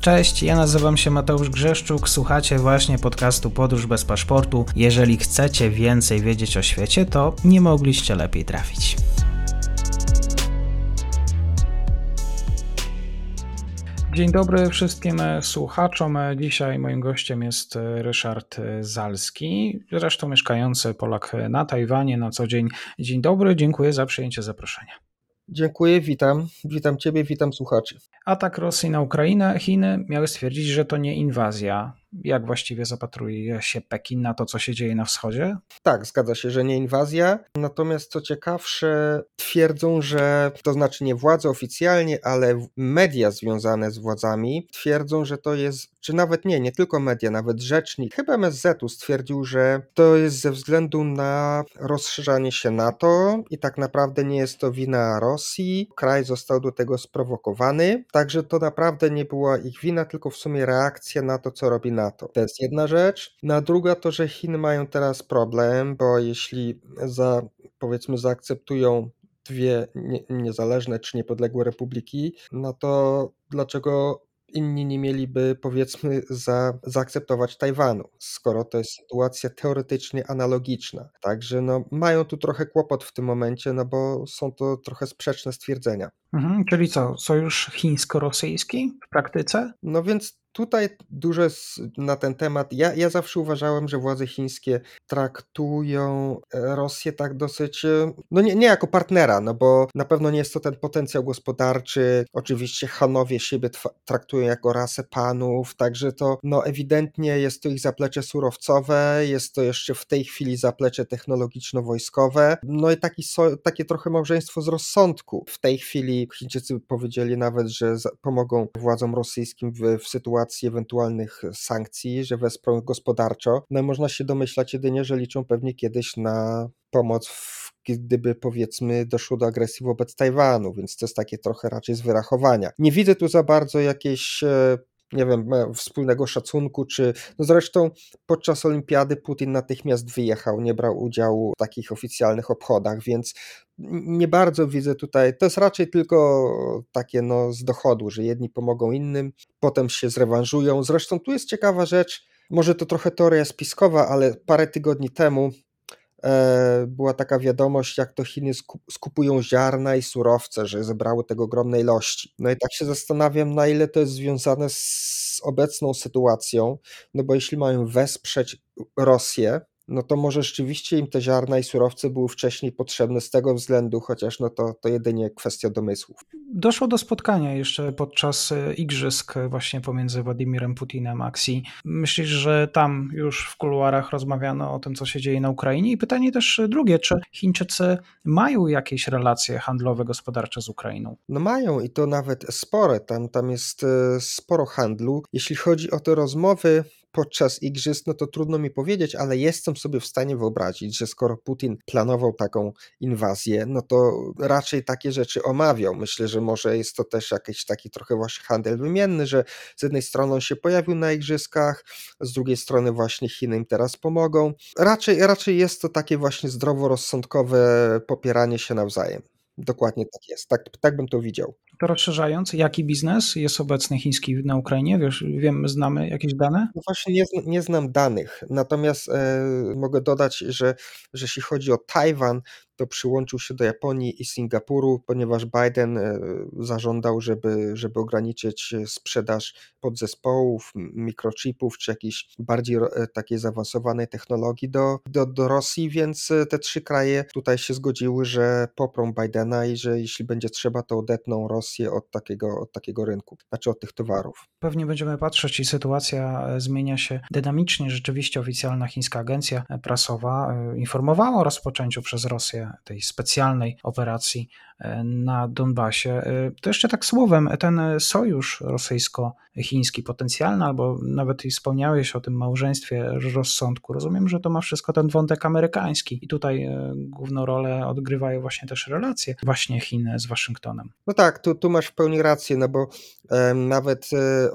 Cześć, ja nazywam się Mateusz Grzeszczuk, słuchacie właśnie podcastu Podróż bez paszportu. Jeżeli chcecie więcej wiedzieć o świecie, to nie mogliście lepiej trafić. Dzień dobry wszystkim słuchaczom. Dzisiaj moim gościem jest Ryszard Zalski, zresztą mieszkający Polak na Tajwanie na co dzień. Dzień dobry, dziękuję za przyjęcie zaproszenia. Dziękuję, witam. Witam Ciebie, witam słuchaczy. Atak Rosji na Ukrainę, Chiny miały stwierdzić, że to nie inwazja. Jak właściwie zapatruje się Pekin na to, co się dzieje na wschodzie? Tak, zgadza się, że nie inwazja. Natomiast co ciekawsze, twierdzą, że to znaczy nie władze oficjalnie, ale media związane z władzami twierdzą, że to jest, czy nawet nie, nie tylko media, nawet rzecznik, chyba MSZ-u stwierdził, że to jest ze względu na rozszerzanie się NATO i tak naprawdę nie jest to wina Rosji. Kraj został do tego sprowokowany, także to naprawdę nie była ich wina, tylko w sumie reakcja na to, co robi NATO. To jest jedna rzecz. Na druga to, że Chiny mają teraz problem, bo jeśli za, powiedzmy zaakceptują dwie nie, niezależne czy niepodległe republiki, no to dlaczego inni nie mieliby, powiedzmy, za, zaakceptować Tajwanu, skoro to jest sytuacja teoretycznie analogiczna. Także no, mają tu trochę kłopot w tym momencie, no bo są to trochę sprzeczne stwierdzenia. Mhm, czyli co, sojusz chińsko-rosyjski w praktyce? No więc tutaj dużo na ten temat. Ja, ja zawsze uważałem, że władze chińskie traktują e, Rosję tak dosyć, e, no nie, nie jako partnera, no bo na pewno nie jest to ten potencjał gospodarczy. Oczywiście Hanowie siebie traktują jako rasę panów, także to no ewidentnie jest to ich zaplecze surowcowe, jest to jeszcze w tej chwili zaplecze technologiczno-wojskowe. No i taki so, takie trochę małżeństwo z rozsądku. W tej chwili Chińczycy powiedzieli nawet, że pomogą władzom rosyjskim w, w sytuacji sytuacji ewentualnych sankcji, że wesprą gospodarczo. No i można się domyślać jedynie, że liczą pewnie kiedyś na pomoc w gdyby powiedzmy doszło do agresji wobec Tajwanu, więc to jest takie trochę raczej z wyrachowania. Nie widzę tu za bardzo jakiejś e, nie wiem, e, wspólnego szacunku, czy no zresztą podczas olimpiady Putin natychmiast wyjechał, nie brał udziału w takich oficjalnych obchodach, więc nie bardzo widzę tutaj, to jest raczej tylko takie no z dochodu, że jedni pomogą innym, potem się zrewanżują. Zresztą tu jest ciekawa rzecz, może to trochę teoria spiskowa, ale parę tygodni temu była taka wiadomość, jak to Chiny skupują ziarna i surowce, że zebrały tego ogromne ilości. No i tak się zastanawiam, na ile to jest związane z obecną sytuacją, no bo jeśli mają wesprzeć Rosję, no to może rzeczywiście im te ziarna i surowce były wcześniej potrzebne z tego względu, chociaż no to, to jedynie kwestia domysłów. Doszło do spotkania jeszcze podczas e, igrzysk właśnie pomiędzy Władimirem Putinem a Xi. Myślisz, że tam już w kuluarach rozmawiano o tym, co się dzieje na Ukrainie? I pytanie też drugie, czy Chińczycy mają jakieś relacje handlowe, gospodarcze z Ukrainą? No mają i to nawet spore, tam, tam jest e, sporo handlu. Jeśli chodzi o te rozmowy, podczas igrzysk, no to trudno mi powiedzieć, ale jestem sobie w stanie wyobrazić, że skoro Putin planował taką inwazję, no to raczej takie rzeczy omawiał. Myślę, że może jest to też jakiś taki trochę właśnie handel wymienny, że z jednej strony on się pojawił na igrzyskach, z drugiej strony właśnie Chiny im teraz pomogą. Raczej, raczej jest to takie właśnie zdroworozsądkowe popieranie się nawzajem. Dokładnie tak jest. Tak, tak bym to widział. To rozszerzając, jaki biznes jest obecny chiński na Ukrainie? Wiesz, wiem, znamy jakieś dane? No właśnie nie, nie znam danych, natomiast e, mogę dodać, że, że jeśli chodzi o Tajwan, to przyłączył się do Japonii i Singapuru, ponieważ Biden e, zażądał, żeby, żeby ograniczyć e, sprzedaż podzespołów, mikrochipów czy jakiejś bardziej e, takiej zaawansowanej technologii do, do, do Rosji, więc te trzy kraje tutaj się zgodziły, że poprą Bidena i że jeśli będzie trzeba, to odetną Rosję od takiego, od takiego rynku, znaczy od tych towarów. Pewnie będziemy patrzeć i sytuacja zmienia się dynamicznie. Rzeczywiście oficjalna chińska agencja prasowa informowała o rozpoczęciu przez Rosję tej specjalnej operacji e, na Donbasie. E, to jeszcze tak słowem, ten sojusz rosyjsko-chiński potencjalny, albo nawet wspomniałeś o tym małżeństwie rozsądku. Rozumiem, że to ma wszystko ten wątek amerykański i tutaj e, główną rolę odgrywają właśnie też relacje właśnie Chin z Waszyngtonem. No tak, tu, tu masz w pełni rację, no bo e, nawet e,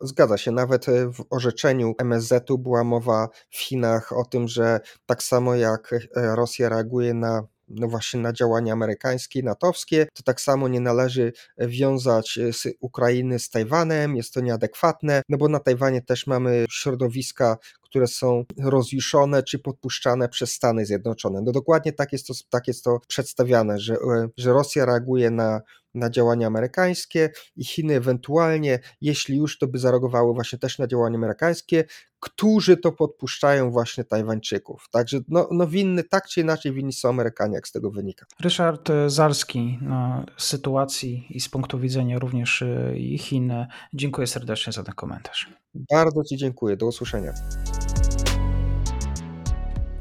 zgadza się, nawet w orzeczeniu MSZ-u była mowa w Chinach o tym, że tak samo jak Rosja reaguje na no właśnie na działania amerykańskie, natowskie, to tak samo nie należy wiązać Ukrainy z Tajwanem, jest to nieadekwatne, no bo na Tajwanie też mamy środowiska, które są rozjuszone czy podpuszczane przez Stany Zjednoczone. No dokładnie tak jest to, tak jest to przedstawiane, że, że Rosja reaguje na na działania amerykańskie i Chiny ewentualnie, jeśli już, to by zareagowały właśnie też na działania amerykańskie, którzy to podpuszczają właśnie Tajwańczyków. Także no, no winny, tak czy inaczej winni są Amerykanie, jak z tego wynika. Ryszard Zalski na sytuacji i z punktu widzenia również y, i Chin. Dziękuję serdecznie za ten komentarz. Bardzo Ci dziękuję. Do usłyszenia.